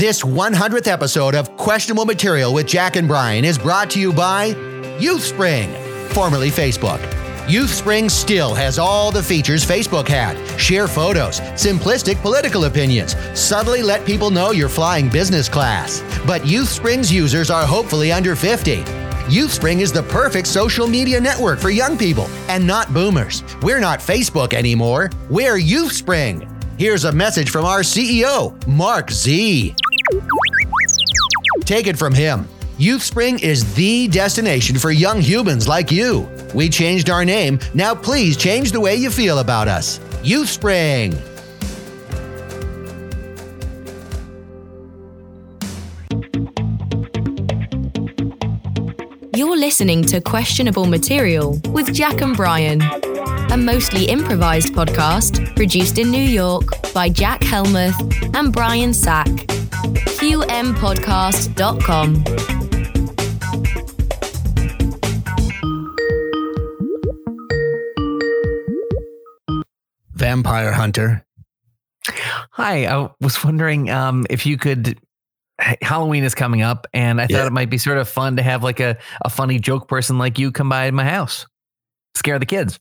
This 100th episode of Questionable Material with Jack and Brian is brought to you by YouthSpring, formerly Facebook. YouthSpring still has all the features Facebook had share photos, simplistic political opinions, subtly let people know you're flying business class. But YouthSpring's users are hopefully under 50. YouthSpring is the perfect social media network for young people and not boomers. We're not Facebook anymore, we're YouthSpring. Here's a message from our CEO, Mark Z. Take it from him. YouthSpring is the destination for young humans like you. We changed our name. Now please change the way you feel about us. YouthSpring. You're listening to Questionable Material with Jack and Brian, a mostly improvised podcast produced in New York by Jack Helmuth and Brian Sack. QMPodcast.com. Vampire Hunter. Hi, I was wondering um, if you could. Halloween is coming up, and I Yeah. thought it might be sort of fun to have like a, a funny joke person like you come by my house, scare the kids.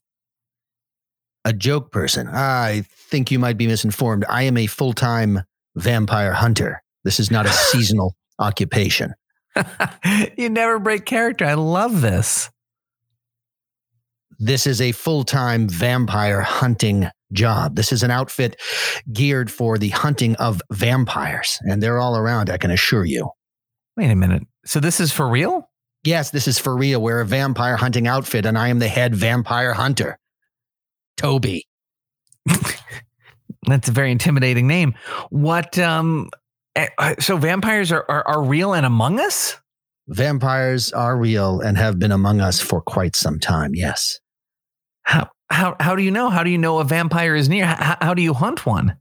A joke person. I think you might be misinformed. I am a full time vampire hunter. This is not a seasonal occupation. you never break character. I love this. This is a full time vampire hunting job. This is an outfit geared for the hunting of vampires, and they're all around, I can assure you. Wait a minute. So this is for real? Yes, this is for real. We're a vampire hunting outfit, and I am the head vampire hunter. Toby. That's a very intimidating name. What? Um. Eh, uh, So vampires are, are are real and among us. Vampires are real and have been among us for quite some time, yes. How how how do you know? How do you know a vampire is near? How, how do you hunt one?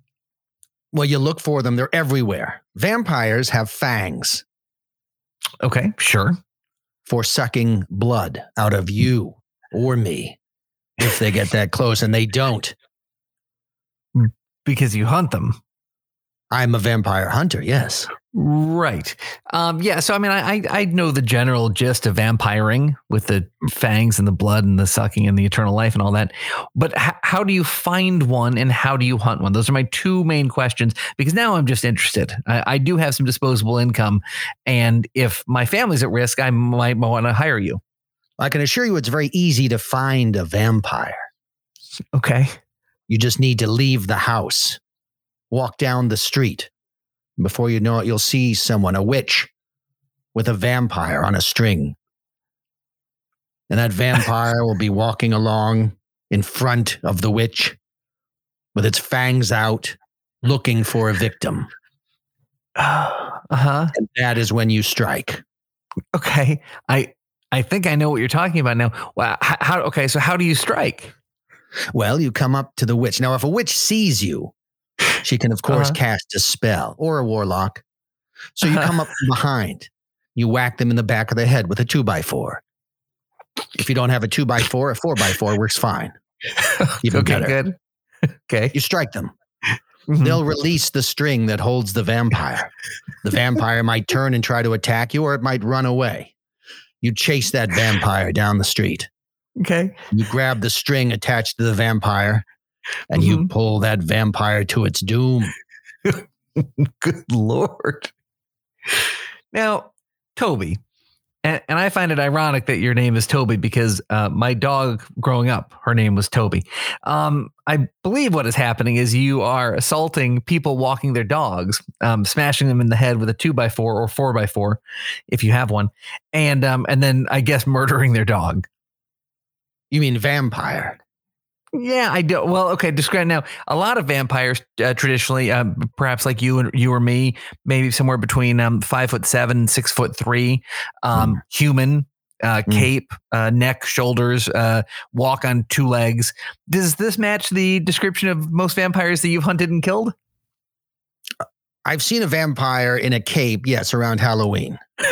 Well, you look for them, they're everywhere. Vampires have fangs Okay, sure. for sucking blood out of you or me if they get that close, and they don't. Because you hunt them. I'm a vampire hunter, yes. Right. Um, yeah. So I mean, I, I I know the general gist of vampiring with the fangs and the blood and the sucking and the eternal life and all that. But h- how do you find one and how do you hunt one? Those are my two main questions. Because now I'm just interested. I, I do have some disposable income, and if my family's at risk, I might want to hire you. I can assure you it's very easy to find a vampire. Okay. You just need to leave the house, walk down the street. Before you know it, you'll see someone, a witch, with a vampire on a string. And that vampire will be walking along in front of the witch with its fangs out, looking for a victim. Uh huh. And that is when you strike. Okay. I I think I know what you're talking about now. Wow. How okay? So how do you strike? Well, you come up to the witch. Now, if a witch sees you, she can, of course, Uh-huh. cast a spell or a warlock. So you come up from behind. You whack them in the back of the head with a two by four. If you don't have a two by four, a four by four works fine. Even okay. better. Good. Okay. You strike them. Mhm. They'll release the string that holds the vampire. The vampire might turn and try to attack you, or it might run away. You chase that vampire down the street. Okay. You grab the string attached to the vampire and you Mhm. pull that vampire to its doom. Good lord. Now, Toby, and, and I find it ironic that your name is Toby because uh, my dog growing up, her name was Toby. Um, I believe what is happening is you are assaulting people walking their dogs, um, smashing them in the head with a two by four or four by four, if you have one, and um, and then I guess murdering their dog. You mean vampire? Yeah, I do. Well, okay. Describe now. A lot of vampires uh, traditionally, um, perhaps like you and you or me, maybe somewhere between um, five foot seven, six foot three, um, human, uh, Mm. cape, uh, neck, shoulders, uh, walk on two legs. Does this match the description of most vampires that you've hunted and killed? I've seen a vampire in a cape, yes, around Halloween.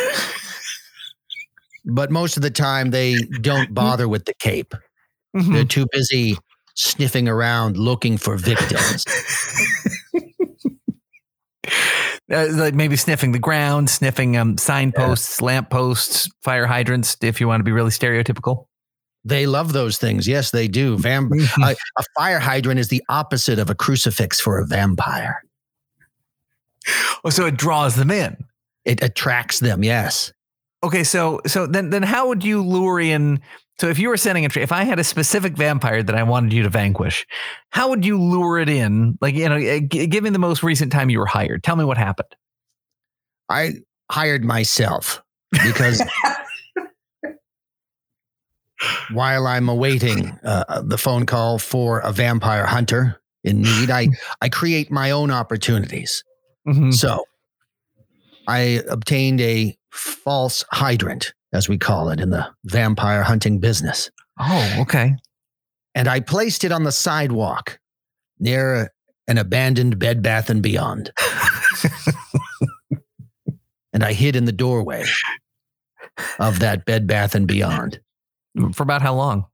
but most of the time they don't bother with the cape. Mhm. They're too busy sniffing around looking for victims. Uh, like maybe sniffing the ground, sniffing um, signposts, lamp posts, fire hydrants, if you want to be really stereotypical. They love those things. Yes, they do. Vamp- a, a fire hydrant is the opposite of a crucifix for a vampire. Oh, so it draws them in. It attracts them. Yes. Okay, so so then then how would you lure in? So if you were sending a tra- if I had a specific vampire that I wanted you to vanquish, how would you lure it in? Like you know, eh, g- give me the most recent time you were hired. Tell me what happened. I hired myself because while I'm awaiting uh, the phone call for a vampire hunter in need, I, I create my own opportunities. Mhm. So I obtained a false hydrant, as we call it in the vampire hunting business, Oh, okay. and I placed it on the sidewalk near an abandoned Bed Bath and Beyond. and I hid in the doorway of that Bed Bath and Beyond. For about how long?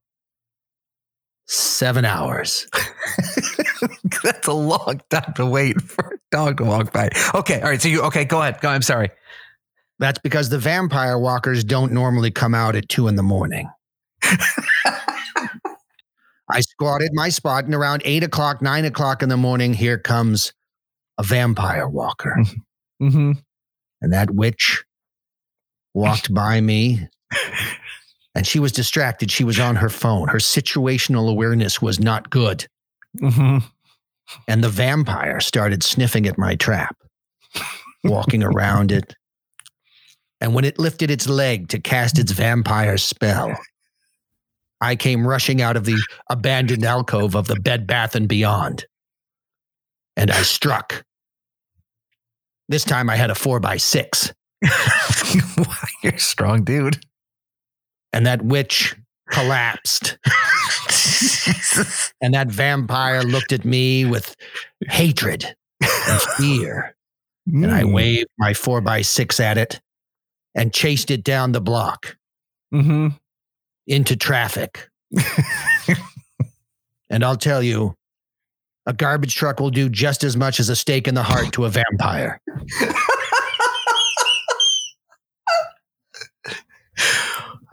Seven hours. That's a long time to wait for a dog to walk by. Okay, all right. So you okay? Go ahead. Go. I'm sorry. That's because the vampire walkers don't normally come out at two in the morning. I squatted my spot, and around eight o'clock, nine o'clock in the morning, here comes a vampire walker. Mm-hmm. And that witch walked by me, and she was distracted. She was on her phone. Her situational awareness was not good. Mm-hmm. And the vampire started sniffing at my trap, walking around it. And when it lifted its leg to cast its vampire spell, I came rushing out of the abandoned alcove of the Bed Bath and Beyond. And I struck. This time I had a four by six, You're a strong dude. and that witch collapsed. And that vampire looked at me with hatred and fear. and I mm. waved my four by six at it and chased it down the block Mm-hmm. into traffic. and I'll tell you, a garbage truck will do just as much as a stake in the heart to a vampire.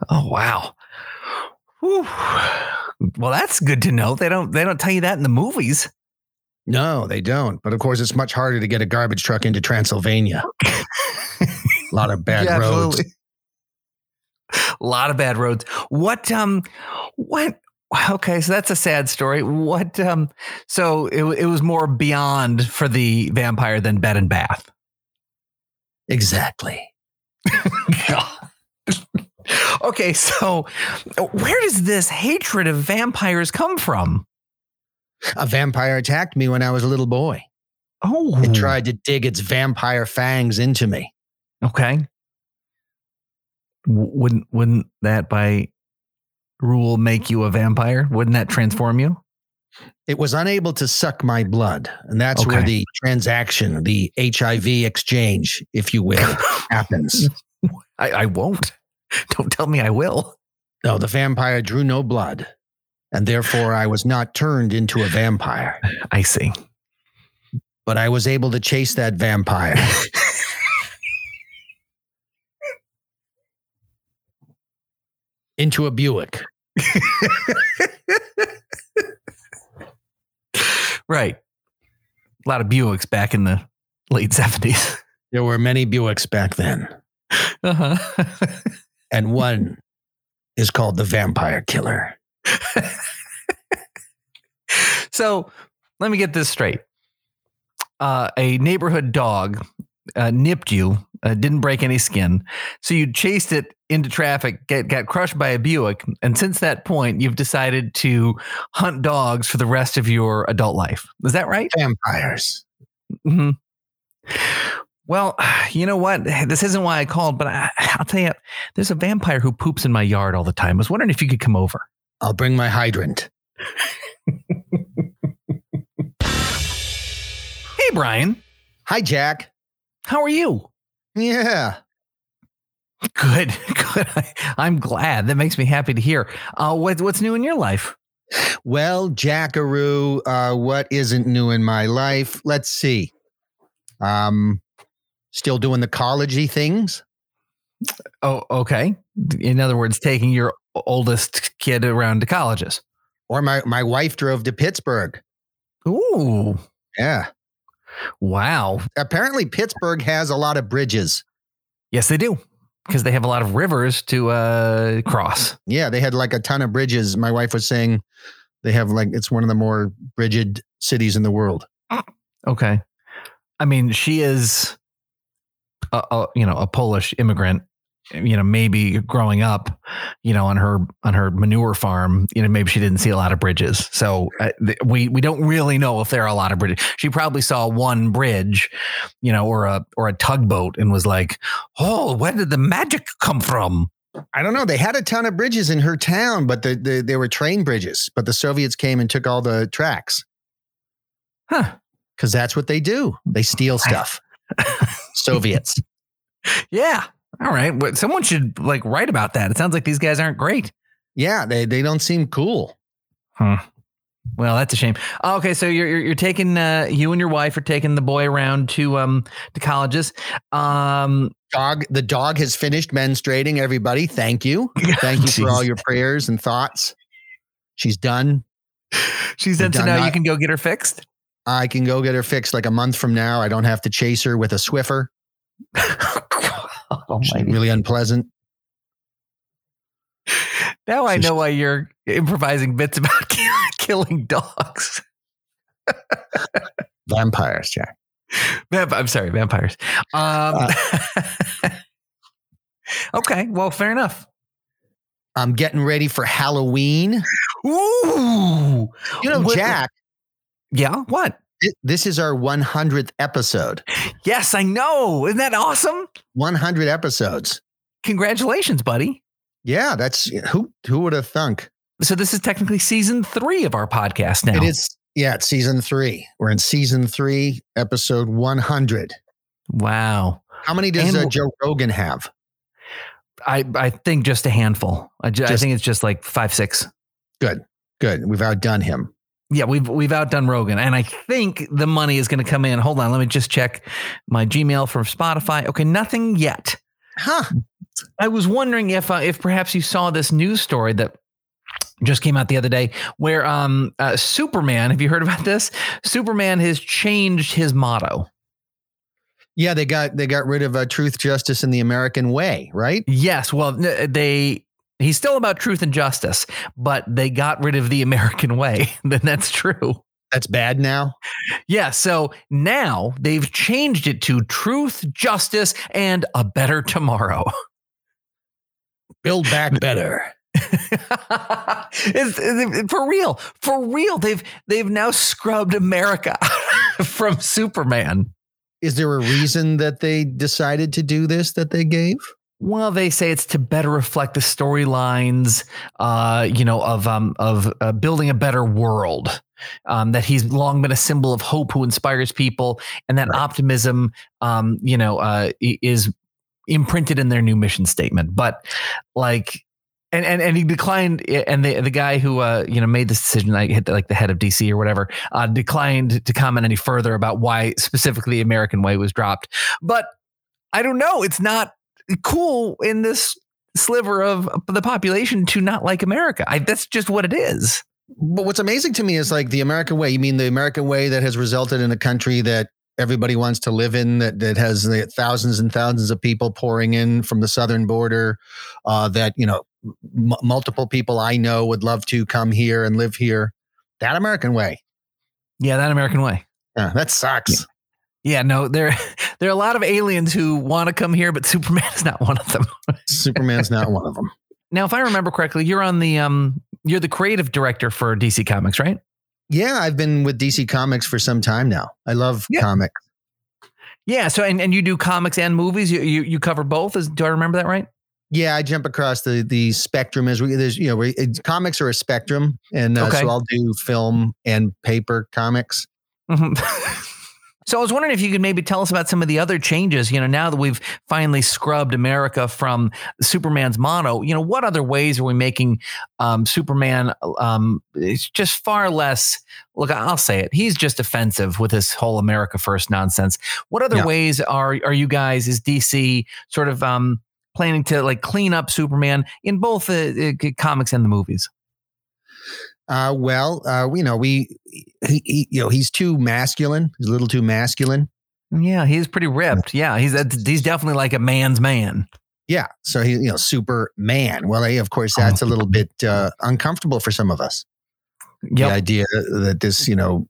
Oh wow. Whew. Well, that's good to know. They don't they don't tell you that in the movies. No, they don't. But of course, it's much harder to get a garbage truck into Transylvania. a lot of bad Yeah, roads. absolutely. A lot of bad roads. What um what okay, so that's a sad story. What um so it, it was more beyond for the vampire than bed and bath. Exactly. okay, so where does this hatred of vampires come from? A vampire attacked me when I was a little boy. Oh, It tried to dig its vampire fangs into me. Okay. Wouldn't wouldn't that by rule make you a vampire? Wouldn't that transform you? It was unable to suck my blood. And that's where the transaction, the HIV exchange, if you will, happens. I, I won't. Don't tell me I will. No, the vampire drew no blood. And therefore, I was not turned into a vampire, I see. but I was able to chase that vampire. into a Buick. Right. A lot of Buicks back in the late seventies. There were many Buicks back then, Uh-huh. and one is called the Vampire Killer. so let me get this straight. Uh, a neighborhood dog uh, nipped you, uh, didn't break any skin. So you chased it into traffic, get, got crushed by a Buick. And since that point, you've decided to hunt dogs for the rest of your adult life. Is that right? Vampires. hmm Well, you know what? This isn't why I called, but I, I'll tell you, there's a vampire who poops in my yard all the time. I was wondering if you could come over. I'll bring my hydrant. Hey, Brian, Hi, Jack. How are you? Yeah. Good, good. I, I'm glad. That makes me happy to hear. Uh, what, what's new in your life? Well, Jackaroo, uh, what isn't new in my life? Let's see. Um, Still doing the collegey things. Oh, okay. In other words, taking your oldest kid around to colleges. Or my my wife drove to Pittsburgh. Ooh, Yeah. Wow. Apparently Pittsburgh has a lot of bridges. Yes, they do because they have a lot of rivers to uh, cross. Yeah, they had like a ton of bridges. My wife was saying they have like it's one of the more bridged cities in the world. Okay. I mean, she is, a, a, you know, a Polish immigrant. You know, maybe growing up, you know, on her on her manure farm, you know, maybe she didn't see a lot of bridges. So uh, th- we we don't really know if there are a lot of bridges. She probably saw one bridge, you know, or a or a tugboat, and was like, "Oh, where did the magic come from?" I don't know. They had a ton of bridges in her town, but the, the, they were train bridges. But the Soviets came and took all the tracks Huh? because that's what they do. They steal stuff. Soviets. Yeah. All right. Well, someone should like write about that. It sounds like these guys aren't great. Yeah, they, they don't seem cool. Huh. Well, that's a shame. Oh, Okay, so you're you're, you're taking uh, you and your wife are taking the boy around to um to colleges. Um, Dog, the dog has finished menstruating. Everybody, thank you, thank you for all your prayers and thoughts. She's done. she done. so now you can go get her fixed. I can go get her fixed like a month from now. I don't have to chase her with a Swiffer. Almighty. really unpleasant. Now I know why you're improvising bits about kill- killing dogs. Vampires, Jack. Vamp- I'm sorry, vampires. Um, okay, well, fair enough. I'm getting ready for Halloween. Ooh, You know, What- Jack, yeah. What? Thi- this is our 100th episode. Yes, I know. Isn't that awesome? 100 episodes. Congratulations, buddy. Yeah, that's who who would have thunk? So this is technically season three of our podcast now. It is yeah, it's season 3. We're in season 3, episode 100. Wow. How many does And- uh, Joe Rogan have? I I think just a handful. I, ju- I think it's just like five, six. Good. Good. We've outdone him. Yeah, we've we've outdone Rogan, and I think the money is going to come in. Hold on, let me just check my Gmail from Spotify. Okay, nothing yet. Huh. I was wondering if uh, if perhaps you saw this news story that just came out the other day, where um uh, Superman. Have you heard about this? Superman has changed his motto. Yeah, they got they got rid of uh, truth, justice, and the American way, right? Yes, well, they he's still about truth and justice, but they got rid of the American way. then that's true. That's bad now. Yeah, so now they've changed it to truth, justice, and a better tomorrow. Build back better. for real, for real. They've they've now scrubbed America from Superman. Is there a reason that they decided to do this that they gave? Well, they say it's to better reflect the storylines, uh, you know, of um of uh, building a better world. Um, that he's long been a symbol of hope who inspires people, and that Right. optimism, um, you know, uh, is imprinted in their new mission statement. But like, and and and he declined, and the the guy who uh you know made this decision, like hit like the head of DC or whatever, uh, declined to comment any further about why specifically the American way was dropped. But I don't know. It's not cool in this sliver of the population to not like America. I, that's just what it is. But what's amazing to me is like the American way. You mean the American way that has resulted in a country that everybody wants to live in, that that has the thousands and thousands of people pouring in from the southern border, uh, that you know m- multiple people I know would love to come here and live here. That American way. Yeah, that American way. Yeah, that sucks. Yeah, no, there there are a lot of aliens who want to come here, but Superman is not one of them. Superman's not one of them. Now, if I remember correctly, you're on the um you're the creative director for DC Comics, right? Yeah, I've been with DC Comics for some time now. I love Yeah. comics. Yeah. So and, and you do comics and movies. You you, you cover both. Is, do I remember that right? Yeah, I jump across the the spectrum as we there's you know we, it, comics are a spectrum, and uh, Okay. so I'll do film and paper comics. Mhm. So I was wondering if you could maybe tell us about some of the other changes. You know, now that we've finally scrubbed America from Superman's mono, you know, what other ways are we making um, Superman? Um, it's just far less. Look, I'll say it. He's just offensive with this whole America First nonsense. What other Yeah. ways are are you guys? Is DC sort of um, planning to like clean up Superman in both the uh, comics and the movies? Uh, well, uh, you know, we, he, he, you know, he's too masculine. He's a little too masculine. Yeah, he's pretty ripped. Yeah, he's that's- he's definitely like a man's man. Yeah. So he, you know, Superman. Well, eh, of course, that's a little bit uh, uncomfortable for some of us. The idea that this, you know,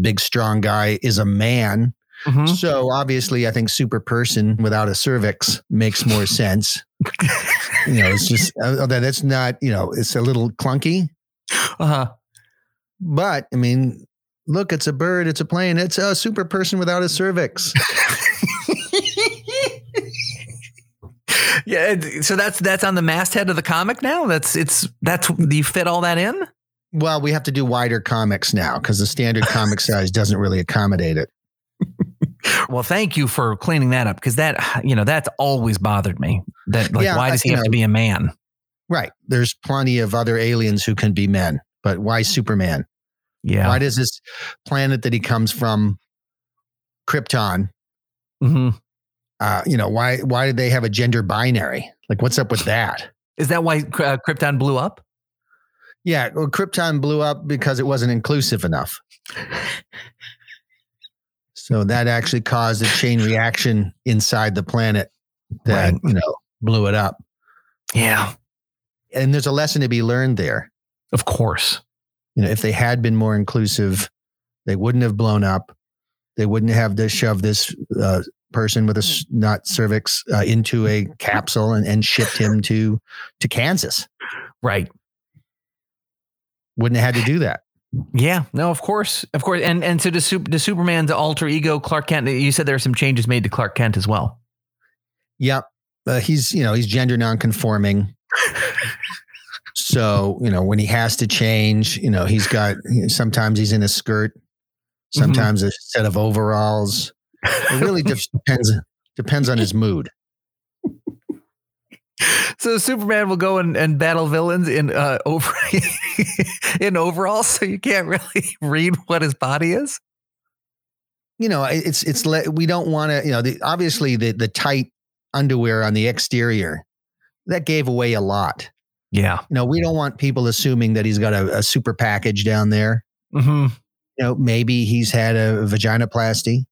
big strong guy is a man. Mhm. So obviously, I think super person without a cervix makes more sense. you know, it's just uh, that it's not, you know, it's a little clunky, Uh-huh. but I mean, look, it's a bird, it's a plane, it's a super person without a cervix. yeah, so that's that's on the masthead of the comic now. That's it's that's do you fit all that in? Well, we have to do wider comics now because the standard comic size doesn't really accommodate it. Well, thank you for cleaning that up because that you know that's always bothered me. That like Yeah, why does he have to be a man? Right. There's plenty of other aliens who can be men, but why Superman? Yeah. Why does this planet that he comes from, Krypton, hmm uh, you know, why why did they have a gender binary? Like, what's up with that? Is that why uh, Krypton blew up? Yeah, well, Krypton blew up because it wasn't inclusive enough. So that actually caused a chain reaction inside the planet that Right. you know blew it up. Yeah, And there's a lesson to be learned there. of course. You know, if they had been more inclusive, they wouldn't have blown up. They wouldn't have to shove this uh, person with a not cervix uh, into a capsule and, and shipped him to to Kansas. Right. Wouldn't have had to do that. Yeah. No. Of course. Of course. And and so does, does Superman's alter ego Clark Kent? You said there are some changes made to Clark Kent as well. Yep. Uh, he's, you know, he's gender nonconforming. so, you know, when he has to change, you know, he's got, sometimes he's in a skirt, sometimes a set of overalls. It really depends, depends on his mood. So Superman will go and, and battle villains in uh, over in overalls, so you can't really read what his body is. You know, it's, it's, le- we don't want to, you know, the, obviously the, the tight underwear on the exterior, that gave away a lot. Yeah. You know, we don't want people assuming that he's got a, a super package down there. Mm-hmm. You know, maybe he's had a vaginoplasty.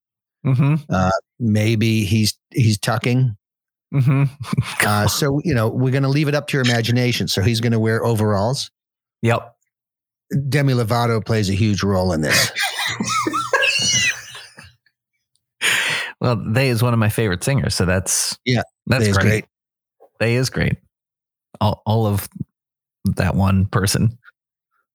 Mm-hmm. maybe he's he's tucking. Mm-hmm. Uh, so you know we're going to leave it up to your imagination. So he's going to wear overalls. Yep. Demi Lovato plays a huge role in this. Well, they is one of my favorite singers, so that's Yeah, that's great. great. They is great. All all of that one person.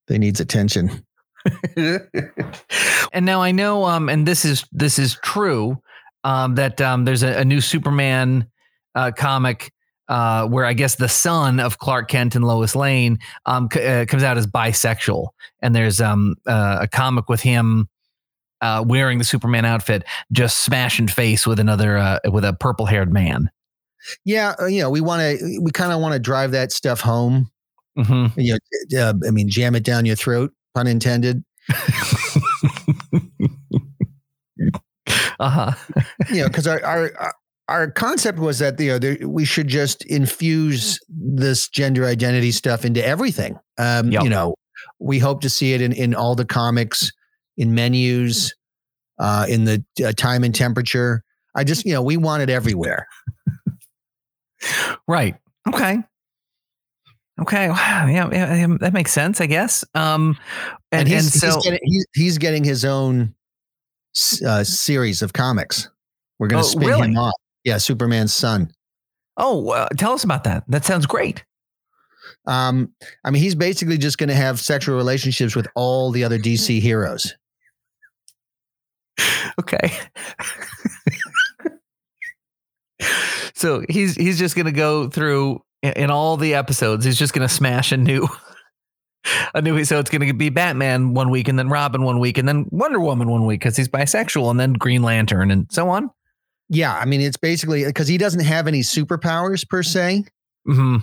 They needs attention. and now I know, um, and this is this is true, um, that um, there's a, a new Superman uh, comic uh, where I guess the son of Clark Kent and Lois Lane um, c- uh, comes out as bisexual, and there's um, uh, a comic with him uh, wearing the Superman outfit, just smashing face with another uh, with a purple haired man. Yeah, uh, you know we want to we kind of want to drive that stuff home. hmm You know, uh, I mean, jam it down your throat, pun intended. Uh huh. You know, because our our our concept was that you know there, we should just infuse this gender identity stuff into everything. Um, Yep. You know, we hope to see it in in all the comics, in menus, uh, in the uh, time and temperature. I just you know we want it everywhere. Right. Okay. Okay. Wow. Yeah, yeah, yeah, that makes sense, I guess. Um, and, and, he's, so he's, getting, he's, he's getting his own uh, series of comics. We're going Oh, to spin really? him off. Yeah, Superman's son. Oh, uh, tell us about that. That sounds great. Um, I mean, he's basically just going to have sexual relationships with all the other DC heroes. Okay. so he's he's just gonna go through in, all the episodes. He's just gonna smash a new a new so it's going to be Batman one week and then Robin one week and then Wonder Woman one week because he's bisexual and then Green Lantern and so on. Yeah, I mean it's basically because he doesn't have any superpowers per se, hmm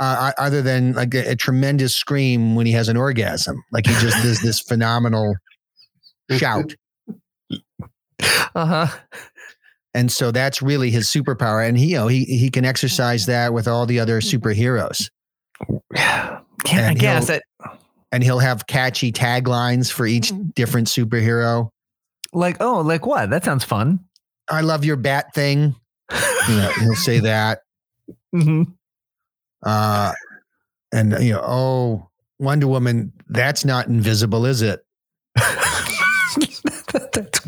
uh, other than like a, a tremendous scream when he has an orgasm. Like he just does this phenomenal shout, Uh huh. And so that's really his superpower. And he, you know, he he can exercise that with all the other superheroes, Yeah, I guess he'll- and he'll have catchy taglines for each different superhero. like oh like what that sounds fun. I love your bat thing. You know, he'll say that. hmm Uh, and you know, oh, Wonder Woman, that's not invisible, is it? that's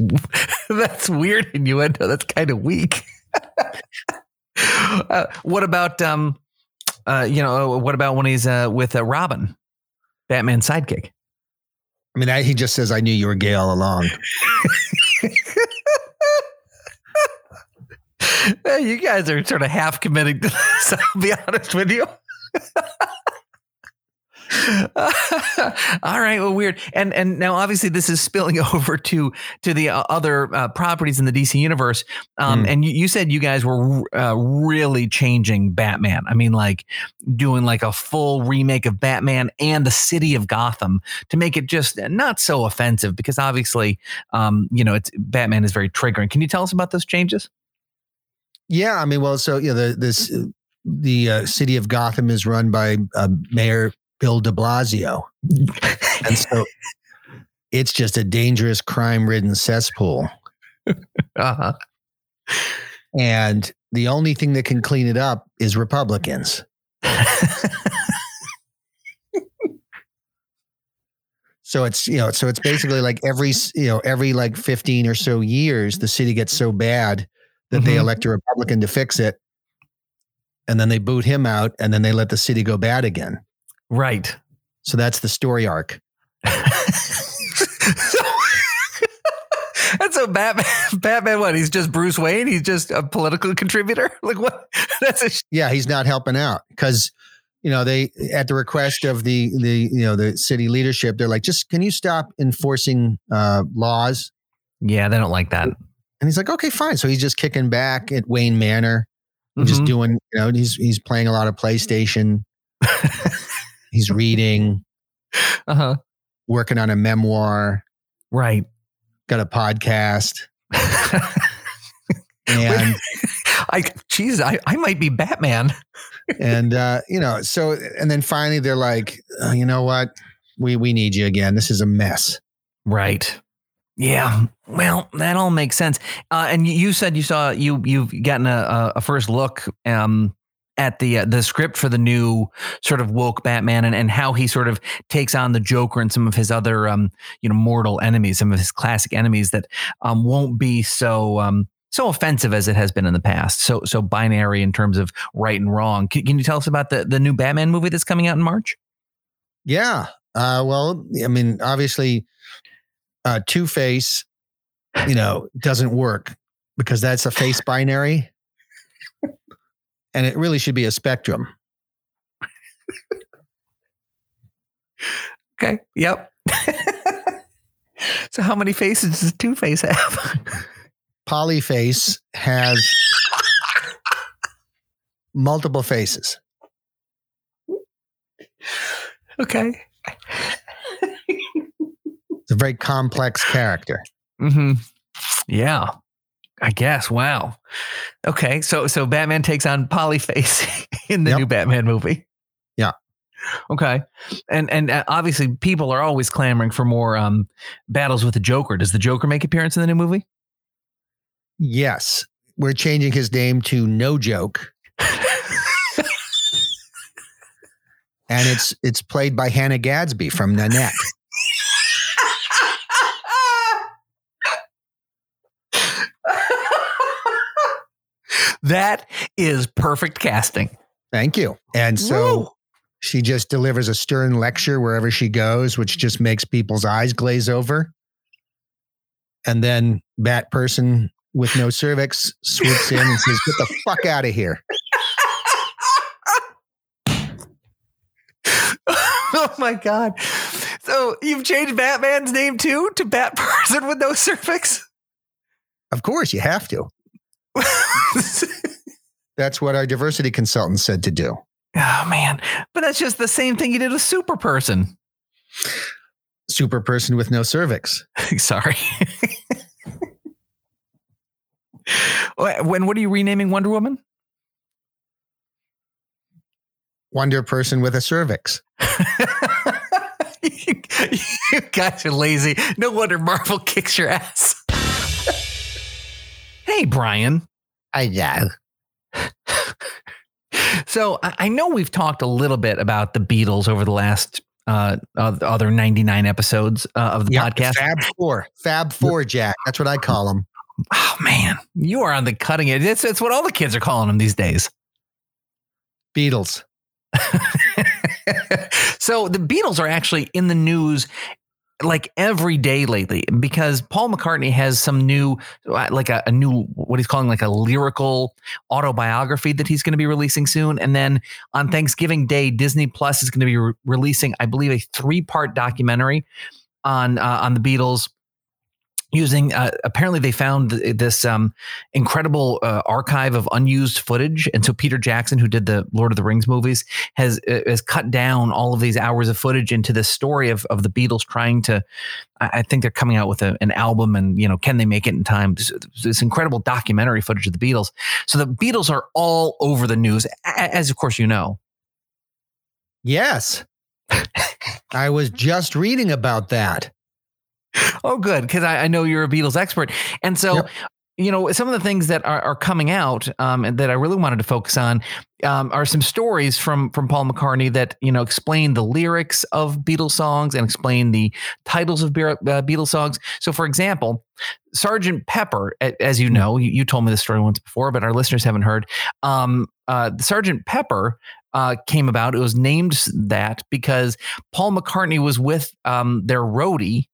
that's weird innuendo. That's kind of weak. uh, what about um, uh, you know, what about when he's uh with uh, Robin, Batman's sidekick? I mean, I, he just says, "I knew you were gay all along." Uh, you guys are sort of half committing to this. I'll be honest with you. All right, well, weird, and and now obviously this is spilling over to to the uh, other uh, properties in the DC universe. Um, Mm. and you, you said you guys were uh, really changing Batman. I mean, like doing like a full remake of Batman and the city of Gotham to make it just not so offensive because obviously, um, you know, it's Batman is very triggering. Can you tell us about those changes? Yeah, I mean, well, so you know, the this uh, the uh, city of Gotham is run by uh, Mayor Bill De Blasio, and so it's just a dangerous, crime-ridden cesspool. Uh-huh. And the only thing that can clean it up is Republicans. So it's you know, so it's basically like every you know every like fifteen or so years, the city gets so bad that they Mhm. elect a Republican to fix it, and then they boot him out, and then they let the city go bad again. Right. So that's the story arc. and so Batman, Batman, what? He's just Bruce Wayne. He's just a political contributor. Like what? That's a sh- Yeah, he's not helping out because you know they at the request of the the you know the city leadership, they're like, just can you stop enforcing uh, laws? yeah. They don't like that. And he's like, okay, fine. So he's just kicking back at Wayne Manor, and just doing you know he's he's playing a lot of PlayStation. he's reading, uh-huh. working on a memoir, Right. got a podcast, and I, geez, I, I might be Batman. and uh, you know, so and then finally they're like, uh, you know what, we we need you again. This is a mess. Right. Yeah. Well, that all makes sense. Uh, and you- said you saw you you've gotten a, a- a first look um, at the uh, the script for the new sort of woke Batman and, and how he sort of takes on the Joker and some of his other um, you know mortal enemies, some of his classic enemies that um, won't be so um, so offensive as it has been in the past. So so binary in terms of right and wrong. Can, can you tell us about the the new Batman movie that's coming out in March? Yeah. Uh, well, I mean, obviously, uh, Two Face, you know, doesn't work because that's a face binary, and it really should be a spectrum. Okay. Yep. so how many faces does Two Face have? Polyface has multiple faces. okay. It's a very complex character. Mm-hmm. Yeah. I guess. Wow. Okay. So so Batman takes on Polyface in the Yep. new Batman movie. Yeah. Okay. And and uh, obviously people are always clamoring for more um battles with the Joker. Does the Joker make appearance in the new movie? Yes, we're changing his name to No Joke, and it's it's played by Hannah Gadsby from Nanette. That is perfect casting. Thank you. And so Woo! she just delivers a stern lecture wherever she goes, which just makes people's eyes glaze over. And then that person with no cervix swoops in and says, Get the fuck out of here. oh my god! So you've changed Batman's name too to Bat Person with no cervix. Of course, you have to. That's what our diversity consultant said to do. Oh man, but that's just the same thing you did with Super Person. Super person with no cervix. Sorry. when what are you renaming Wonder Woman? Wonder person with a cervix. you, you guys are lazy. No wonder Marvel kicks your ass. Hey, Brian. I know. So I know we've talked a little bit about the Beatles over the last uh, other 99 episodes uh, of the Yeah, podcast. Fab Four. Fab Four, Jack. That's what I call them. Oh man, you are on the cutting edge. It's, it's what all the kids are calling them these days. Beatles. so the Beatles are actually in the news like every day lately because Paul McCartney has some new, uh, like a, a new, what he's calling like a lyrical autobiography that he's going to be releasing soon. And then on Thanksgiving Day, Disney Plus is going to be re- releasing, I believe, a three part documentary on uh, on the Beatles. Using uh, apparently they found this um, incredible uh, archive of unused footage, and so Peter Jackson, who did the Lord of the Rings movies, has uh, has cut down all of these hours of footage into this story of of the Beatles trying to. I, I think they're coming out with a, an album, and you know, can they make it in time? This, this incredible documentary footage of the Beatles. So the Beatles are all over the news, as of course you know. Yes. I was just reading about that. Oh, good, because I, I know you're a Beatles expert, and so. Yep. You know, some of the things that are, are coming out um, and that I really wanted to focus on um, are some stories from from Paul McCartney that you know explain the lyrics of Beatles songs and explain the titles of Be- uh, Beatles songs. So, for example, Sergeant Pepper, as you know, you, you told me this story once before, but our listeners haven't heard. Um, uh, Sergeant Pepper uh, came about. It was named that because Paul McCartney was with um, their roadie,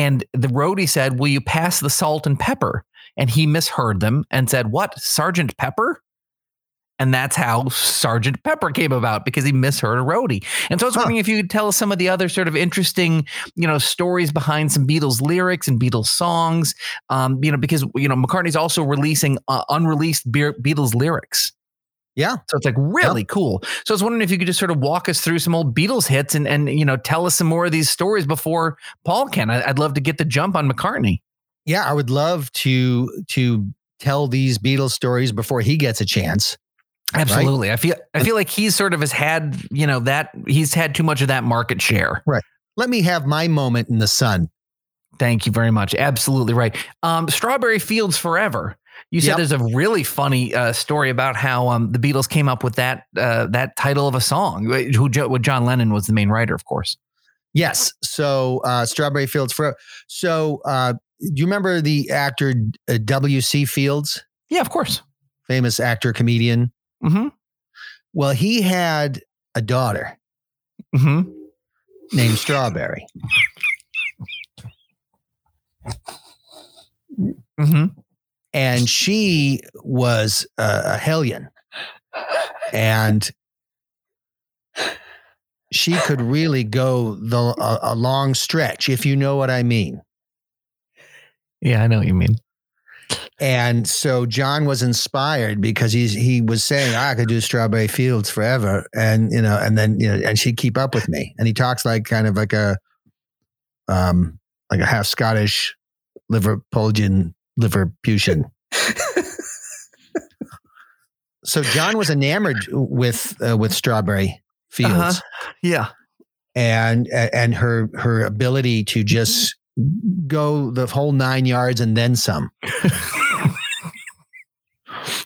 and the roadie said, "Will you pass the salt and pepper?" And he misheard them and said, "What, Sergeant Pepper?" And that's how Sergeant Pepper came about because he misheard a roadie. And so I was Huh. wondering if you could tell us some of the other sort of interesting, you know, stories behind some Beatles lyrics and Beatles songs. Um, you know, because you know McCartney's also releasing uh, unreleased Be- Beatles lyrics. Yeah. So it's like really cool. So I was wondering if you could just sort of walk us through some old Beatles hits and and you know tell us some more of these stories before Paul can. I, I'd love to get the jump on McCartney. Yeah, I would love to to tell these Beatles stories before he gets a chance. Absolutely. I feel I feel like he's sort of has had, you know, that he's had too much of that market share. Right. Let me have my moment in the sun. Thank you very much. Absolutely right. Um, Strawberry Fields Forever. You said Yep. there's a really funny uh, story about how um, the Beatles came up with that uh, that title of a song. Who Jo- what John Lennon was the main writer, of course. Yes. So uh, Strawberry Fields Forever. So uh, do you remember the actor uh, W.C. Fields, Yeah, of course. famous actor comedian? hmm Well, he had a daughter hmm named Strawberry. hmm and she was a, a hellion. And she could really go the a, a long stretch if you know what i mean. Yeah, I know what you mean. and so john was inspired because he's he was saying "Ah, i could do strawberry fields forever. And you know and then you know and she'd keep up with me. And he talks like kind of like a um like a half scottish liverpudlian liverputian so John was enamored with uh, with Strawberry Fields Uh-huh. Yeah. and and her her ability to just go the whole nine yards and then some.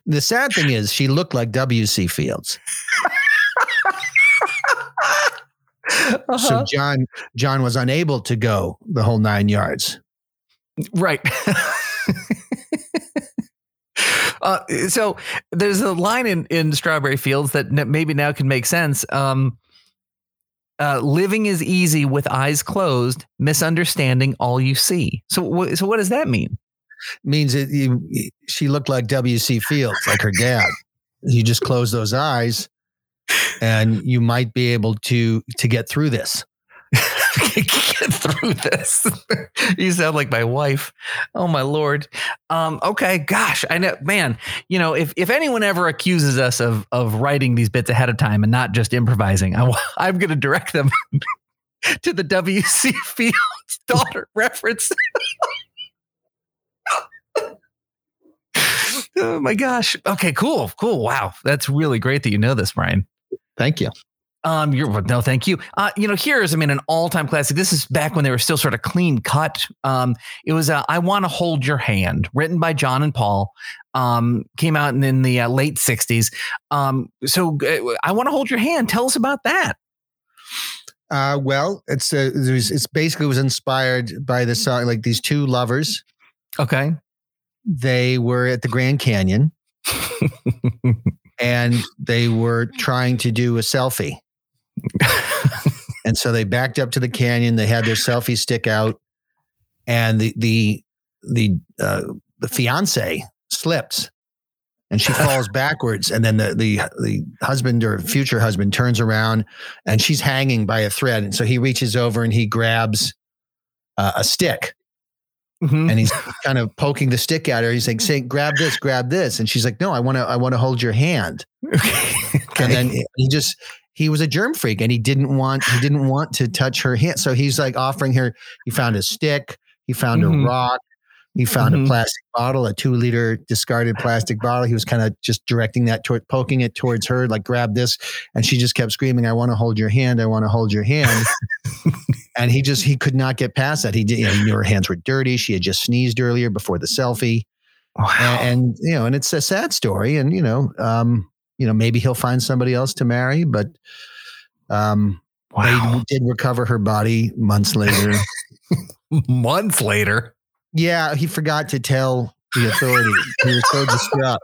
the sad thing is, she looked like W.C. Fields. Uh-huh. So John John was unable to go the whole nine yards. Right. uh, so there's a line in, in Strawberry Fields that maybe now can make sense. Um, uh, living is easy with eyes closed, misunderstanding all you see. So, so what does that mean? Means that you, she looked like W.C. Fields, like her dad. You just close those eyes, and you might be able to to get through this. get through this. you sound like my wife. Oh my lord. Um, okay, gosh, I know, man. You know, if if anyone ever accuses us of of writing these bits ahead of time and not just improvising, I, I'm going to direct them to the W.C. Fields daughter reference. oh my gosh. Okay, cool, cool. Wow, that's really great that you know this, Brian. Thank you. Um, you're no, thank you. Uh, you know, here's I mean, an all-time classic. This is back when they were still sort of clean cut. Um, it was uh, "I Want to Hold Your Hand," written by John and Paul. Um, came out in, in the uh, late '60s. Um, so uh, I want to hold your hand. Tell us about that. Uh, well, it's uh, it's basically was inspired by the song, like these two lovers. Okay. They were at the Grand Canyon, and they were trying to do a selfie and so they backed up to the canyon. They had their selfie stick out, and the the the uh, the fiance slips, and she falls backwards. And then the the the husband or future husband turns around, and she's hanging by a thread. And so he reaches over and he grabs uh, a stick. Mm-hmm. And he's kind of poking the stick at her. He's like, "Say, grab this, grab this," and she's like, "No, I want to, I want to hold your hand." okay. And then he just he was a germ freak and he didn't want he didn't want to touch her hand. So he's like offering her. He found a stick. He found mm-hmm. a rock. He found mm-hmm. a plastic bottle, a two liter discarded plastic bottle. He was kind of just directing that toward, poking it towards her, like grab this, and she just kept screaming, "I want to hold your hand. I want to hold your hand." and he just he could not get past that. He did. You know, he knew her hands were dirty. She had just sneezed earlier before the selfie. Wow. And, and you know, and it's a sad story. And you know, um, you know, maybe he'll find somebody else to marry, but um, wow. they did recover her body months later. months later. Yeah, he forgot to tell the authorities. he was so distraught.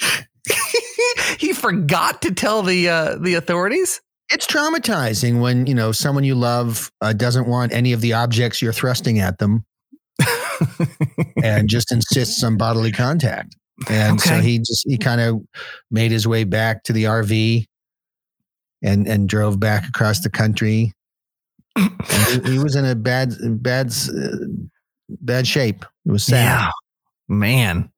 he forgot to tell the uh, the authorities. It's traumatizing when you know someone you love uh, doesn't want any of the objects you're thrusting at them, and just insists on bodily contact. And okay. so he just he kind of made his way back to the RV and and drove back across the country. he, he, was in a bad bad bad shape. It was sad. Yeah. Man,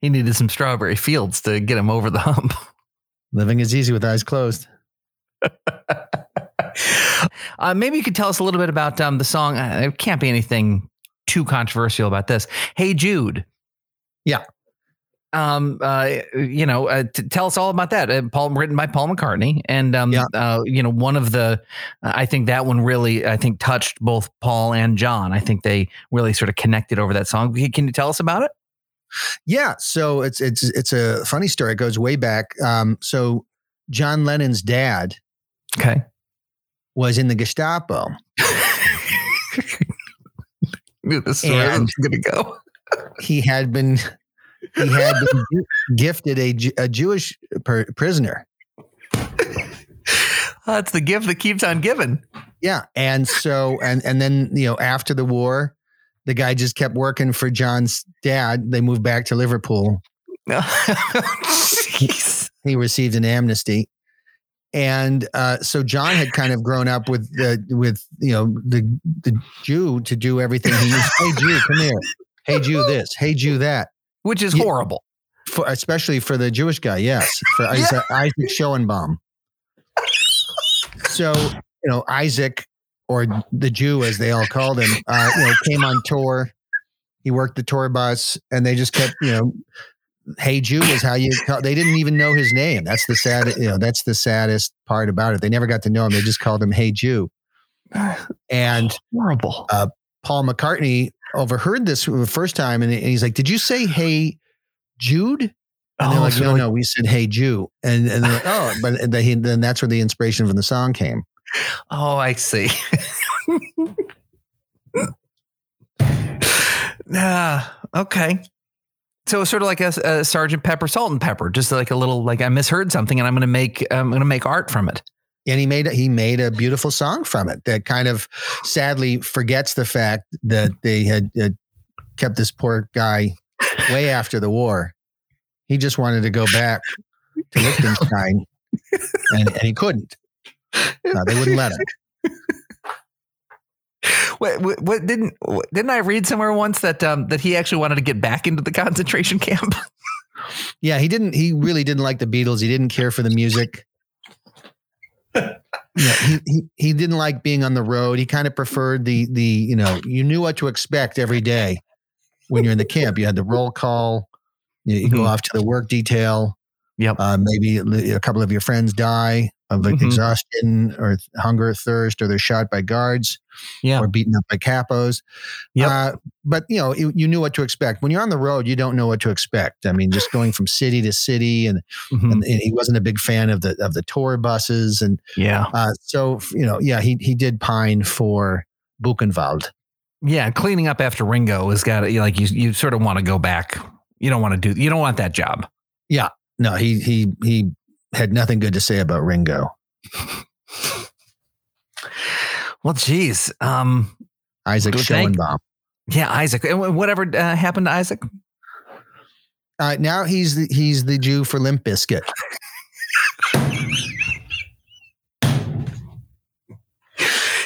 he needed some strawberry fields to get him over the hump. Living is easy with eyes closed. uh, maybe you could tell us a little bit about um, the song. Uh, it can't be anything too controversial about this. Hey Jude. Yeah um, uh, you know, uh, t- tell us all about that. Uh, Paul, written by Paul McCartney, and um, yeah. uh, you know, one of the, I think that one really, I think, touched both Paul and John. I think they really sort of connected over that song. Can you tell us about it? Yeah, so it's it's it's a funny story. It goes way back. Um, so John Lennon's dad, okay, was in the Gestapo. Knew this story was going to go. he had been he had been gifted a, a Jewish per, prisoner. That's the gift that keeps on giving. Yeah, and so and and then you know after the war, the guy just kept working for John's dad. They moved back to Liverpool. he, he received an amnesty, and uh, so John had kind of grown up with the with you know the the Jew to do everything he used. hey Jew, come here. Hey Jew, this. Hey Jew, that which is horrible. For, especially for the Jewish guy, yes, for yeah. Isaac, Isaac Schoenbaum. So you know Isaac, or the Jew as they all called him, uh, you know, came on tour. He worked the tour bus, and they just kept, you know, "Hey Jew" was how you. Call, they didn't even know his name. That's the sad, you know, that's the saddest part about it. They never got to know him. They just called him "Hey Jew." And horrible. Uh, Paul McCartney overheard this for the first time, and he's like, "Did you say hey, Jude?" And they're oh, like, "No, like, no, we said hey, Jew." And and they're like, "Oh," but the, then that's where the inspiration from the song came. Oh, I see. Ah, uh, okay. So it's sort of like a, a Sergeant Pepper, Salt and Pepper, just like a little like I misheard something, and I'm going to make I'm going to make art from it and he made he made a beautiful song from it that kind of sadly forgets the fact that they had, kept this poor guy way after the war. He just wanted to go back to Liechtenstein, and, and he couldn't. No, they wouldn't let him. What, what, what didn't didn't I read somewhere once that um, that he actually wanted to get back into the concentration camp? Yeah, he didn't. He really didn't like the Beatles. He didn't care for the music. Yeah, he, he he didn't like being on the road. He kind of preferred the the you know you knew what to expect every day when you're in the camp. You had the roll call. You, you go Mhm. off to the work detail. Yep. Uh, maybe a couple of your friends die of like Mhm. exhaustion or hunger, thirst, or they're shot by guards Yeah. or beaten up by capos. Yep. Uh, but you know, you, you knew what to expect. When you're on the road, you don't know what to expect. I mean, just going from city to city, and, Mhm. and he wasn't a big fan of the of the tour buses, and yeah. uh, so you know, yeah, he he did pine for Buchenwald. Yeah. Cleaning up after Ringo has got to like you. You sort of want to go back. You don't want to do. You don't want that job. Yeah, no, he he he had nothing good to say about Ringo. Well, geez. Um. Isaac Schoenbaum. Yeah, Isaac. And Whatever uh, happened to Isaac? Uh, now he's the, he's the Jew for Limp Bizkit.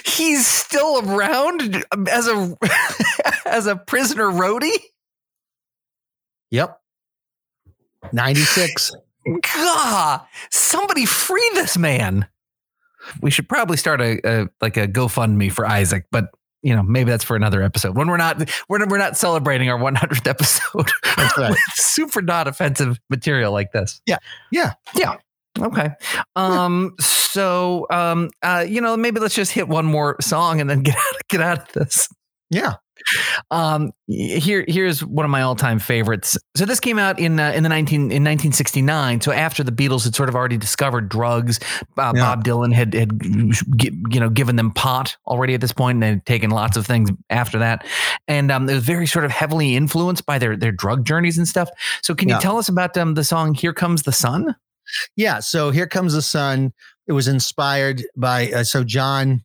He's still around as a as a prisoner roadie. Yep. 96. God, somebody free this man. We should probably start a, a like a GoFundMe for Isaac, but you know maybe that's for another episode when we're not we're, we're not celebrating our 100th episode That's right. with super not offensive material like this. Yeah. Yeah. Yeah. Okay. Um. So, um. Uh. You know, maybe let's just hit one more song and then get out. Get out of this. Yeah. Um, here, here's one of my all-time favorites. So this came out in uh, in the 19 in 1969. So after the Beatles had sort of already discovered drugs, uh, Yeah. Bob Dylan had had you know given them pot already at this point, and they'd taken lots of things after that, and um, it was very sort of heavily influenced by their their drug journeys and stuff. So can Yeah. you tell us about um the song "Here Comes the Sun"? Yeah. So here comes the sun. It was inspired by uh, so John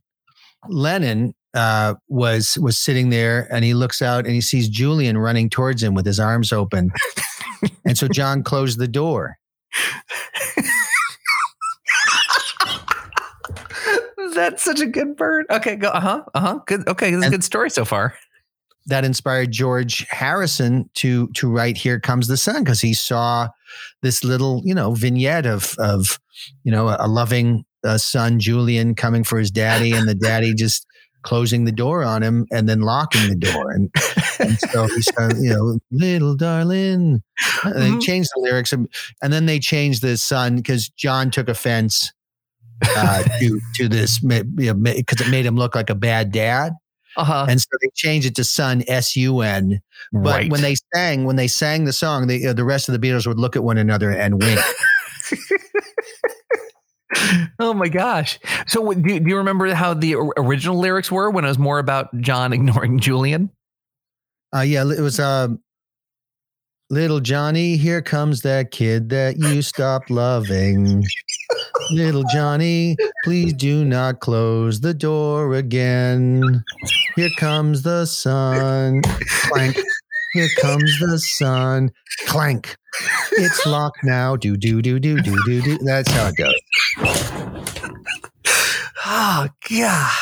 Lennon uh, was was sitting there and he looks out and he sees Julian running towards him with his arms open, and so John closed the door. That's such a good bird. Okay, go. Uh huh. Uh huh. Good. Okay, this is a good story so far. That inspired George Harrison to to write "Here Comes the Sun" because he saw this little you know vignette of of you know a loving uh, son Julian coming for his daddy and the daddy just closing the door on him and then locking the door and, and so he started you know little darling and they Mhm. changed the lyrics and, and then they changed the son because John took offense uh, to to this because it made him look like a bad dad Uh huh. and so they changed it to Sun S U N. But Right. when they sang, when they sang the song, the uh, the rest of the Beatles would look at one another and wink. oh my gosh. So do, do you remember how the original lyrics were when it was more about John ignoring Julian? uh, yeah, it was uh, little Johnny. Here comes that kid that you stopped loving. little Johnny, please do not close the door again. Here comes the sun. Clank. Here comes the sun. Clank. It's locked now. Do do do do do do do. That's how it goes. Oh God.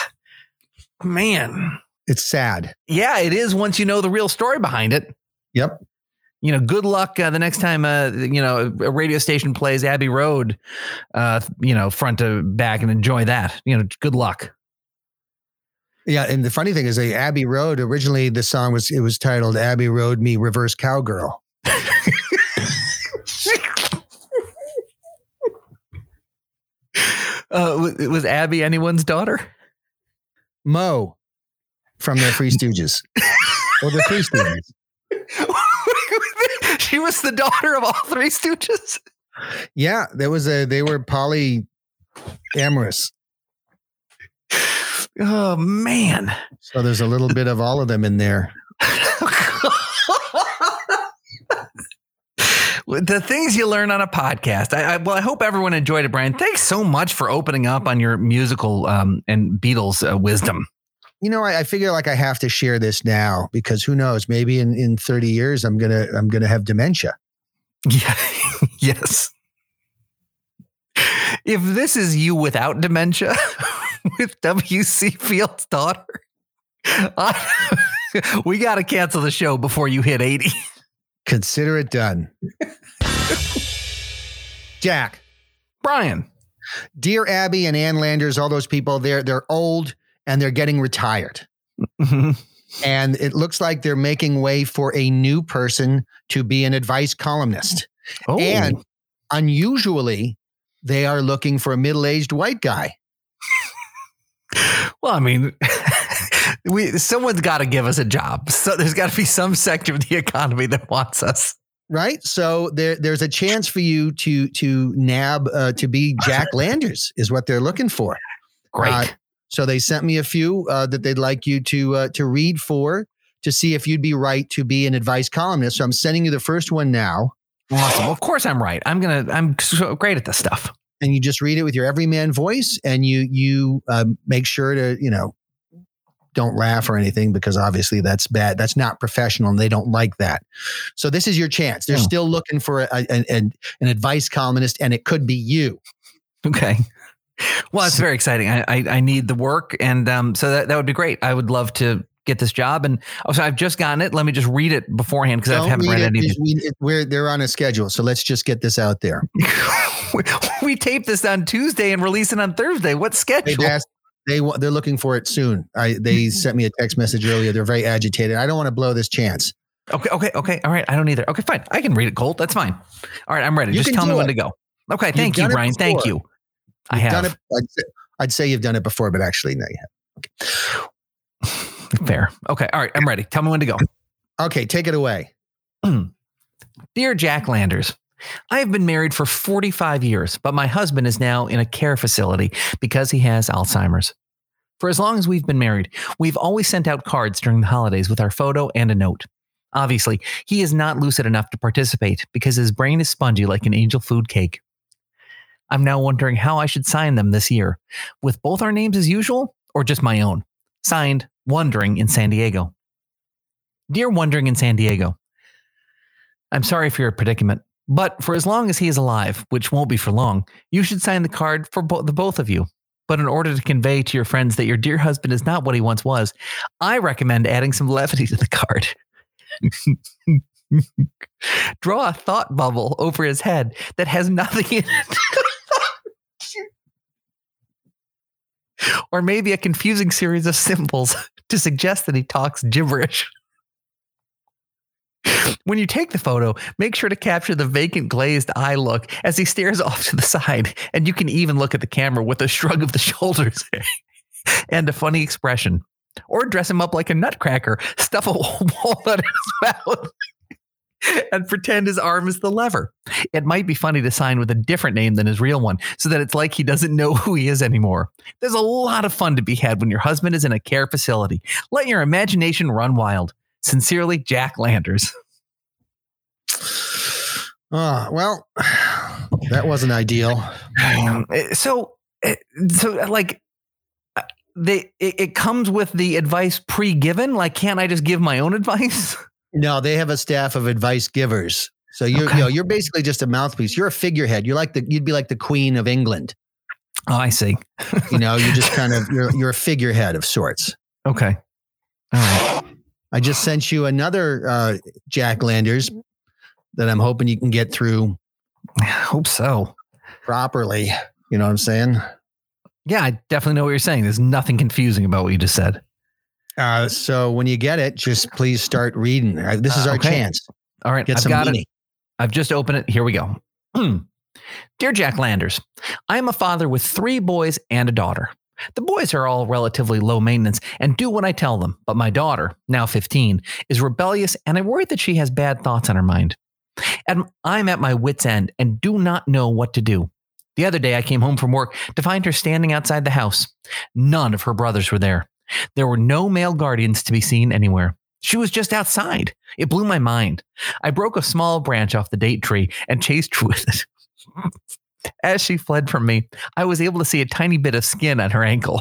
Man. It's sad. Yeah, it is once you know the real story behind it. Yep. You know, good luck uh, the next time uh, you know a radio station plays Abbey Road, uh, you know, front to back, and enjoy that. You know, good luck. Yeah, and the funny thing is, a Abbey Road originally the song was it was titled Abbey Road Me Reverse Cowgirl. Uh, was, was Abby anyone's daughter? Moe from the Three Stooges. or the Three Stooges. she was the daughter of all three Stooges. Yeah, there was a they were polyamorous. Oh man. So there's a little bit of all of them in there. the things you learn on a podcast. I, I, well, I hope everyone enjoyed it, Brian. Thanks so much for opening up on your musical um, and Beatles uh, wisdom. You know, I, I figure like I have to share this now because who knows? Maybe in, in 30 years I'm gonna I'm gonna have dementia. Yeah. yes. if this is you without dementia with W.C. Field's daughter, I, we got to cancel the show before you hit 80. Consider it done. Jack, Brian. dear Abby and Ann Landers, all those people, they're they're old and they're getting retired. And it looks like they're making way for a new person to be an advice columnist. Oh, And unusually, they are looking for a middle-aged white guy. well, I mean, we someone's got to give us a job. So there's got to be some sector of the economy that wants us. Right, so there, there's a chance for you to to nab uh, to be Jack Landers is what they're looking for. Great. Uh, So they sent me a few uh, that they'd like you to uh, to read for to see if you'd be right to be an advice columnist. So I'm sending you the first one now, awesome. Of course, I'm right. I'm gonna. I'm so great at this stuff. and you just read it with your everyman voice, and you you um, make sure to you know don't laugh or anything because obviously that's bad. That's not professional, and they don't like that. So this is your chance. They're Yeah. still looking for a, a, an an advice columnist, and it could be you. Okay. Well, it's very exciting. I, I I need the work, and um, so that that would be great. I would love to get this job, and oh, so I've just gotten it. Let me just read it beforehand because I haven't read it, anything. it. We're they're on a schedule, so let's just get this out there. we, we tape this on Tuesday and release it on Thursday. What schedule? asked, they they're looking for it soon. I they mm-hmm. sent me a text message earlier. They're very agitated. I don't want to blow this chance. Okay, okay, okay. All right. I don't either. Okay, fine. I can read it cold. That's fine. All right, I'm ready. You Just tell me do when to go. Okay, thank you, it Brian. Thank you. I You've have. done it. I'd say, I'd say you've done it before, but actually, no, you haven't. Okay. Fair. Okay. All right. I'm ready. Tell me when to go. Okay, take it away. Dear Jack Landers, I have been married for 45 years, but my husband is now in a care facility because he has Alzheimer's. For as long as we've been married, we've always sent out cards during the holidays with our photo and a note. Obviously, he is not lucid enough to participate because his brain is spongy like an angel food cake. I'm now wondering how I should sign them this year, with both our names as usual or just my own. Signed, Wondering in San Diego. Dear Wondering in San Diego, I'm sorry for your predicament, but for as long as he is alive, which won't be for long, you should sign the card for bo- the both of you. But in order to convey to your friends that your dear husband is not what he once was, I recommend adding some levity to the card. Draw a thought bubble over his head that has nothing in it. or maybe a confusing series of symbols to suggest that he talks gibberish. When you take the photo, make sure to capture the vacant glazed eye look as he stares off to the side, and you can even look at the camera with a shrug of the shoulders and a funny expression. Or dress him up like a nutcracker, stuff a walnut in his mouth, and pretend his arm is the lever. It might be funny to sign with a different name than his real one, so that it's like he doesn't know who he is anymore. There's a lot of fun to be had when your husband is in a care facility. Let your imagination run wild. Sincerely, Jack Landers. Oh, well, that wasn't ideal. Uh, So, uh, so like, uh, they it, it comes with the advice pre-given. Like, can't I just give my own advice? No, they have a staff of advice givers. So you're Okay. you know, you're basically just a mouthpiece. You're a figurehead. You're like the you'd be like the Queen of England. Oh, I see. You know, you're just kind of you're you're a figurehead of sorts. Okay. All right. I just sent you another uh, Jack Landers that I'm hoping you can get through I hope so. properly. You know what I'm saying? Yeah, I definitely know what you're saying. There's nothing confusing about what you just said. Uh, so when you get it, just please start reading. Uh, This is Uh, our okay. chance. All right, Get I've some got money. it. I've just opened it. Here we go. Dear Jack Landers, I am a father with three boys and a daughter. The boys are all relatively low maintenance and do what I tell them, but my daughter, now 15, is rebellious and I'm worried that she has bad thoughts on her mind. And I'm at my wits' end and do not know what to do. The other day, I came home from work to find her standing outside the house. None of her brothers were there. There were no male guardians to be seen anywhere. She was just outside. It blew my mind. I broke a small branch off the date tree and chased her with it. As she fled from me, I was able to see a tiny bit of skin on her ankle.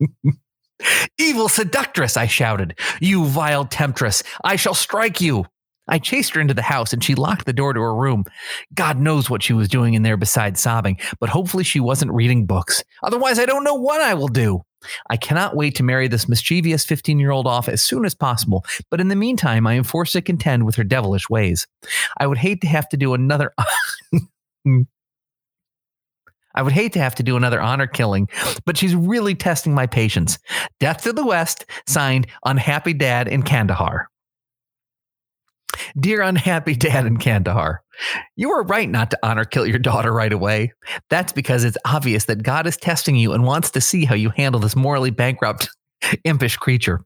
Evil seductress, I shouted. You vile temptress, I shall strike you. I chased her into the house and she locked the door to her room. God knows what she was doing in there besides sobbing, but hopefully she wasn't reading books. Otherwise, I don't know what I will do. I cannot wait to marry this mischievous 15 year old off as soon as possible, but in the meantime, I am forced to contend with her devilish ways. I would hate to have to do another. Mm. I would hate to have to do another honor killing, but she's really testing my patience. Death to the West, signed Unhappy Dad in Kandahar. Dear unhappy dad in Kandahar, you were right not to honor kill your daughter right away. That's because it's obvious that God is testing you and wants to see how you handle this morally bankrupt, impish creature.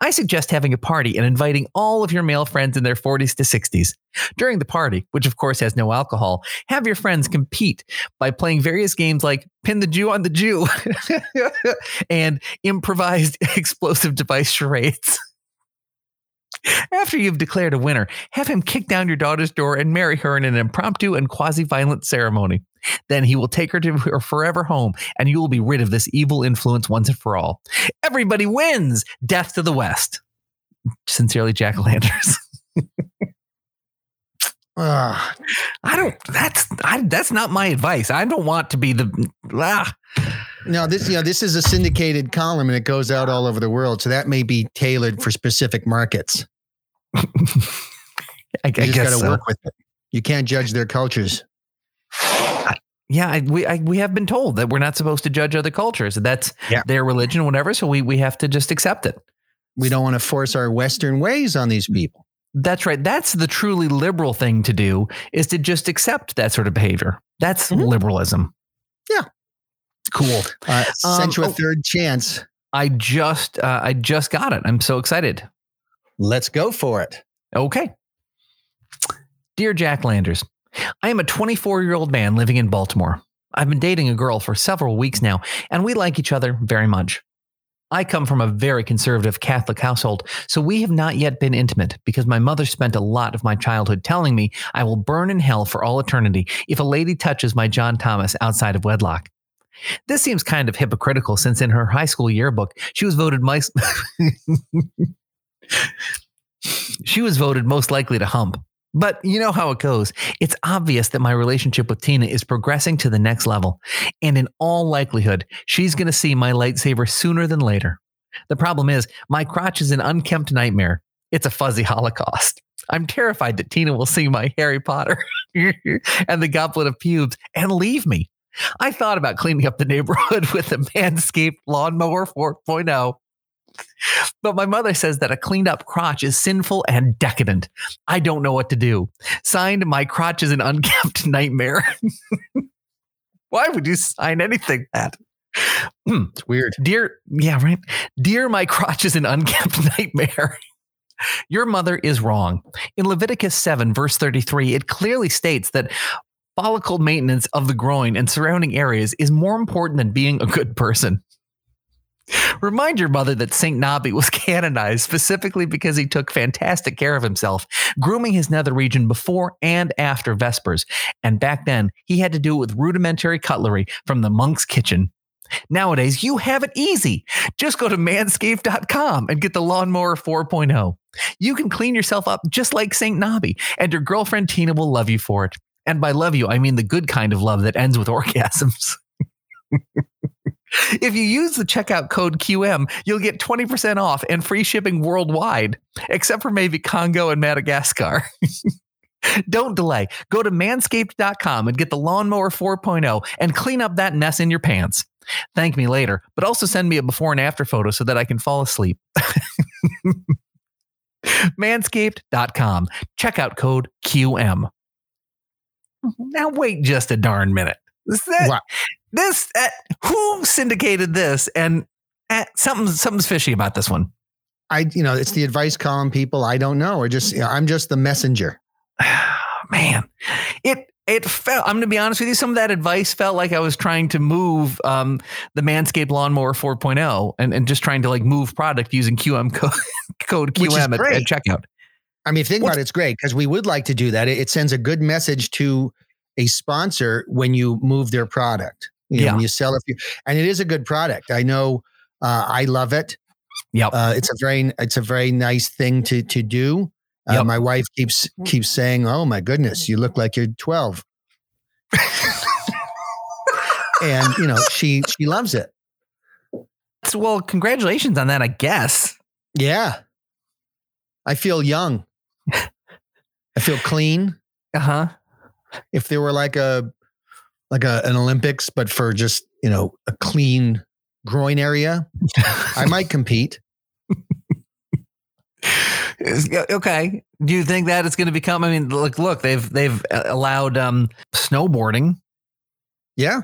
I suggest having a party and inviting all of your male friends in their 40s to 60s. During the party, which of course has no alcohol, have your friends compete by playing various games like Pin the Jew on the Jew and improvised explosive device charades. After you've declared a winner, have him kick down your daughter's door and marry her in an impromptu and quasi violent ceremony. Then he will take her to her forever home, and you will be rid of this evil influence once and for all. Everybody wins! Death to the West. Sincerely, Jack Landers. Ah, I don't. That's I, that's not my advice. I don't want to be the. Ah. No, this you know this is a syndicated column and it goes out all over the world, so that may be tailored for specific markets. I, You I just guess got to so. work with it. You can't judge their cultures. Yeah, I, we I, we have been told that we're not supposed to judge other cultures. That's Yeah. their religion, whatever. So we we have to just accept it. We don't want to force our Western ways on these people. That's right. That's the truly liberal thing to do is to just accept that sort of behavior. That's Mhm. liberalism. Yeah. Cool. Uh, Um, sent you a oh. third chance. I just uh, I just got it. I'm so excited. Let's go for it. Okay. Dear Jack Landers, I am a 24 year old man living in Baltimore. I've been dating a girl for several weeks now, and we like each other very much. I come from a very conservative Catholic household, so we have not yet been intimate because my mother spent a lot of my childhood telling me I will burn in hell for all eternity if a lady touches my John Thomas outside of wedlock. This seems kind of hypocritical since in her high school yearbook, she was voted my. she was voted most likely to hump. But you know how it goes. It's obvious that my relationship with Tina is progressing to the next level. And in all likelihood, she's going to see my lightsaber sooner than later. The problem is, my crotch is an unkempt nightmare. It's a fuzzy holocaust. I'm terrified that Tina will see my Harry Potter and the Goblet of Pubes and leave me. I thought about cleaning up the neighborhood with a Manscaped lawnmower 4.0. But my mother says that a cleaned up crotch is sinful and decadent. I don't know what to do. Signed, my crotch is an unkempt nightmare. Why would you sign anything that? Hmm. It's weird. Dear, yeah, right. Dear, my crotch is an unkempt nightmare. Your mother is wrong. In Leviticus 7, verse 33, it clearly states that follicle maintenance of the groin and surrounding areas is more important than being a good person. Remind your mother that St. Nabi was canonized specifically because he took fantastic care of himself, grooming his nether region before and after Vespers. And back then, he had to do it with rudimentary cutlery from the monk's kitchen. Nowadays, you have it easy. Just go to manscaped.com and get the lawnmower 4.0. You can clean yourself up just like St. Nabi, and your girlfriend Tina will love you for it. And by love you, I mean the good kind of love that ends with orgasms. if you use the checkout code QM, you'll get 20% off and free shipping worldwide, except for maybe Congo and Madagascar. Don't delay. Go to manscaped.com and get the lawnmower 4.0 and clean up that mess in your pants. Thank me later, but also send me a before and after photo so that I can fall asleep. Manscaped.com. Checkout code QM. Now, wait just a darn minute. That- Wow. This, uh, who syndicated this? And uh, something, something's fishy about this one. I, you know, it's the advice column people. I don't know. Or just, you know, I'm just the messenger. man it it felt i'm gonna be honest with you some of that advice felt like i was trying to move um, the manscaped lawnmower 4.0 and, and just trying to like move product using qm code, code qm at, at checkout I mean, think What's- about it, it's great because we would like to do that. It, it sends a good message to a sponsor when you move their product. You know, Yeah. when you sell it, and it is a good product. I know. Uh, I love it. Yep. Uh, it's a very, it's a very nice thing to to do, Uh, Yep. My wife keeps keeps saying, "Oh my goodness, you look like you're 12." and you know, she she loves it. So, well, congratulations on that, I guess. Yeah. I feel young. I feel clean. Uh huh. If there were like a like a an Olympics, but for just, you know, a clean groin area, I might compete. okay. Do you think that it's going to become? I mean, look, look, they've they've uh, allowed um, snowboarding. Yeah.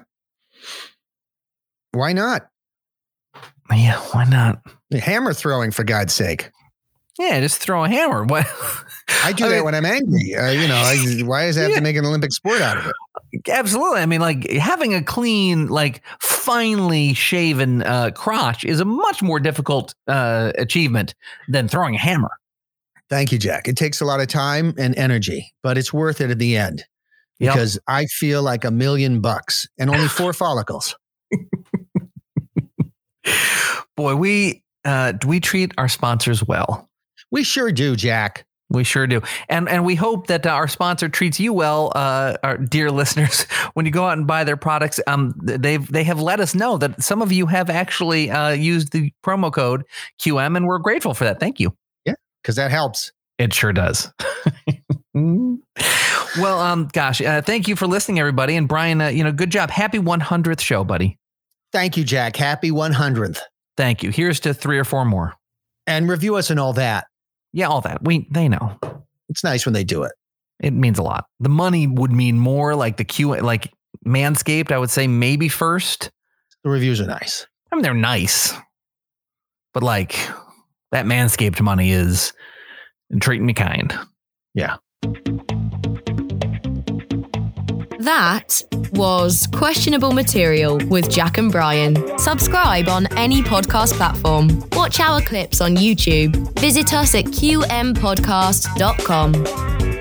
Why not? Yeah, why not? Hammer throwing, for God's sake. Yeah, just throw a hammer. What? I do I that mean- when I'm angry. Uh, you know, I, why does it have Yeah. to make an Olympic sport out of it? Absolutely. I mean, like having a clean, like finely shaven uh, crotch is a much more difficult uh, achievement than throwing a hammer. Thank you, Jack. It takes a lot of time and energy, but it's worth it at the end Yep. because I feel like a million bucks and only four follicles. Boy, we uh, we treat our sponsors well. We sure do, Jack. We sure do, and and we hope that uh, our sponsor treats you well, uh, our dear listeners. When you go out and buy their products, um, they've they have let us know that some of you have actually uh, used the promo code QM, and we're grateful for that. Thank you. Yeah, because that helps. It sure does. well, um, gosh, uh, thank you for listening, everybody, and Brian, uh, you know, good job. Happy 100th show, buddy. Thank you, Jack. Happy 100th. Thank you. Here's to three or four more. And review us and all that. Yeah, all that. We they know. It's nice when they do it. It means a lot. The money would mean more like the Q like Manscaped, I would say maybe first. The reviews are nice. I mean, they're nice. But like that Manscaped money is treating me kind. That was Questionable Material with Jack and Brian. Subscribe on any podcast platform. Watch our clips on YouTube. Visit us at qmpodcast.com.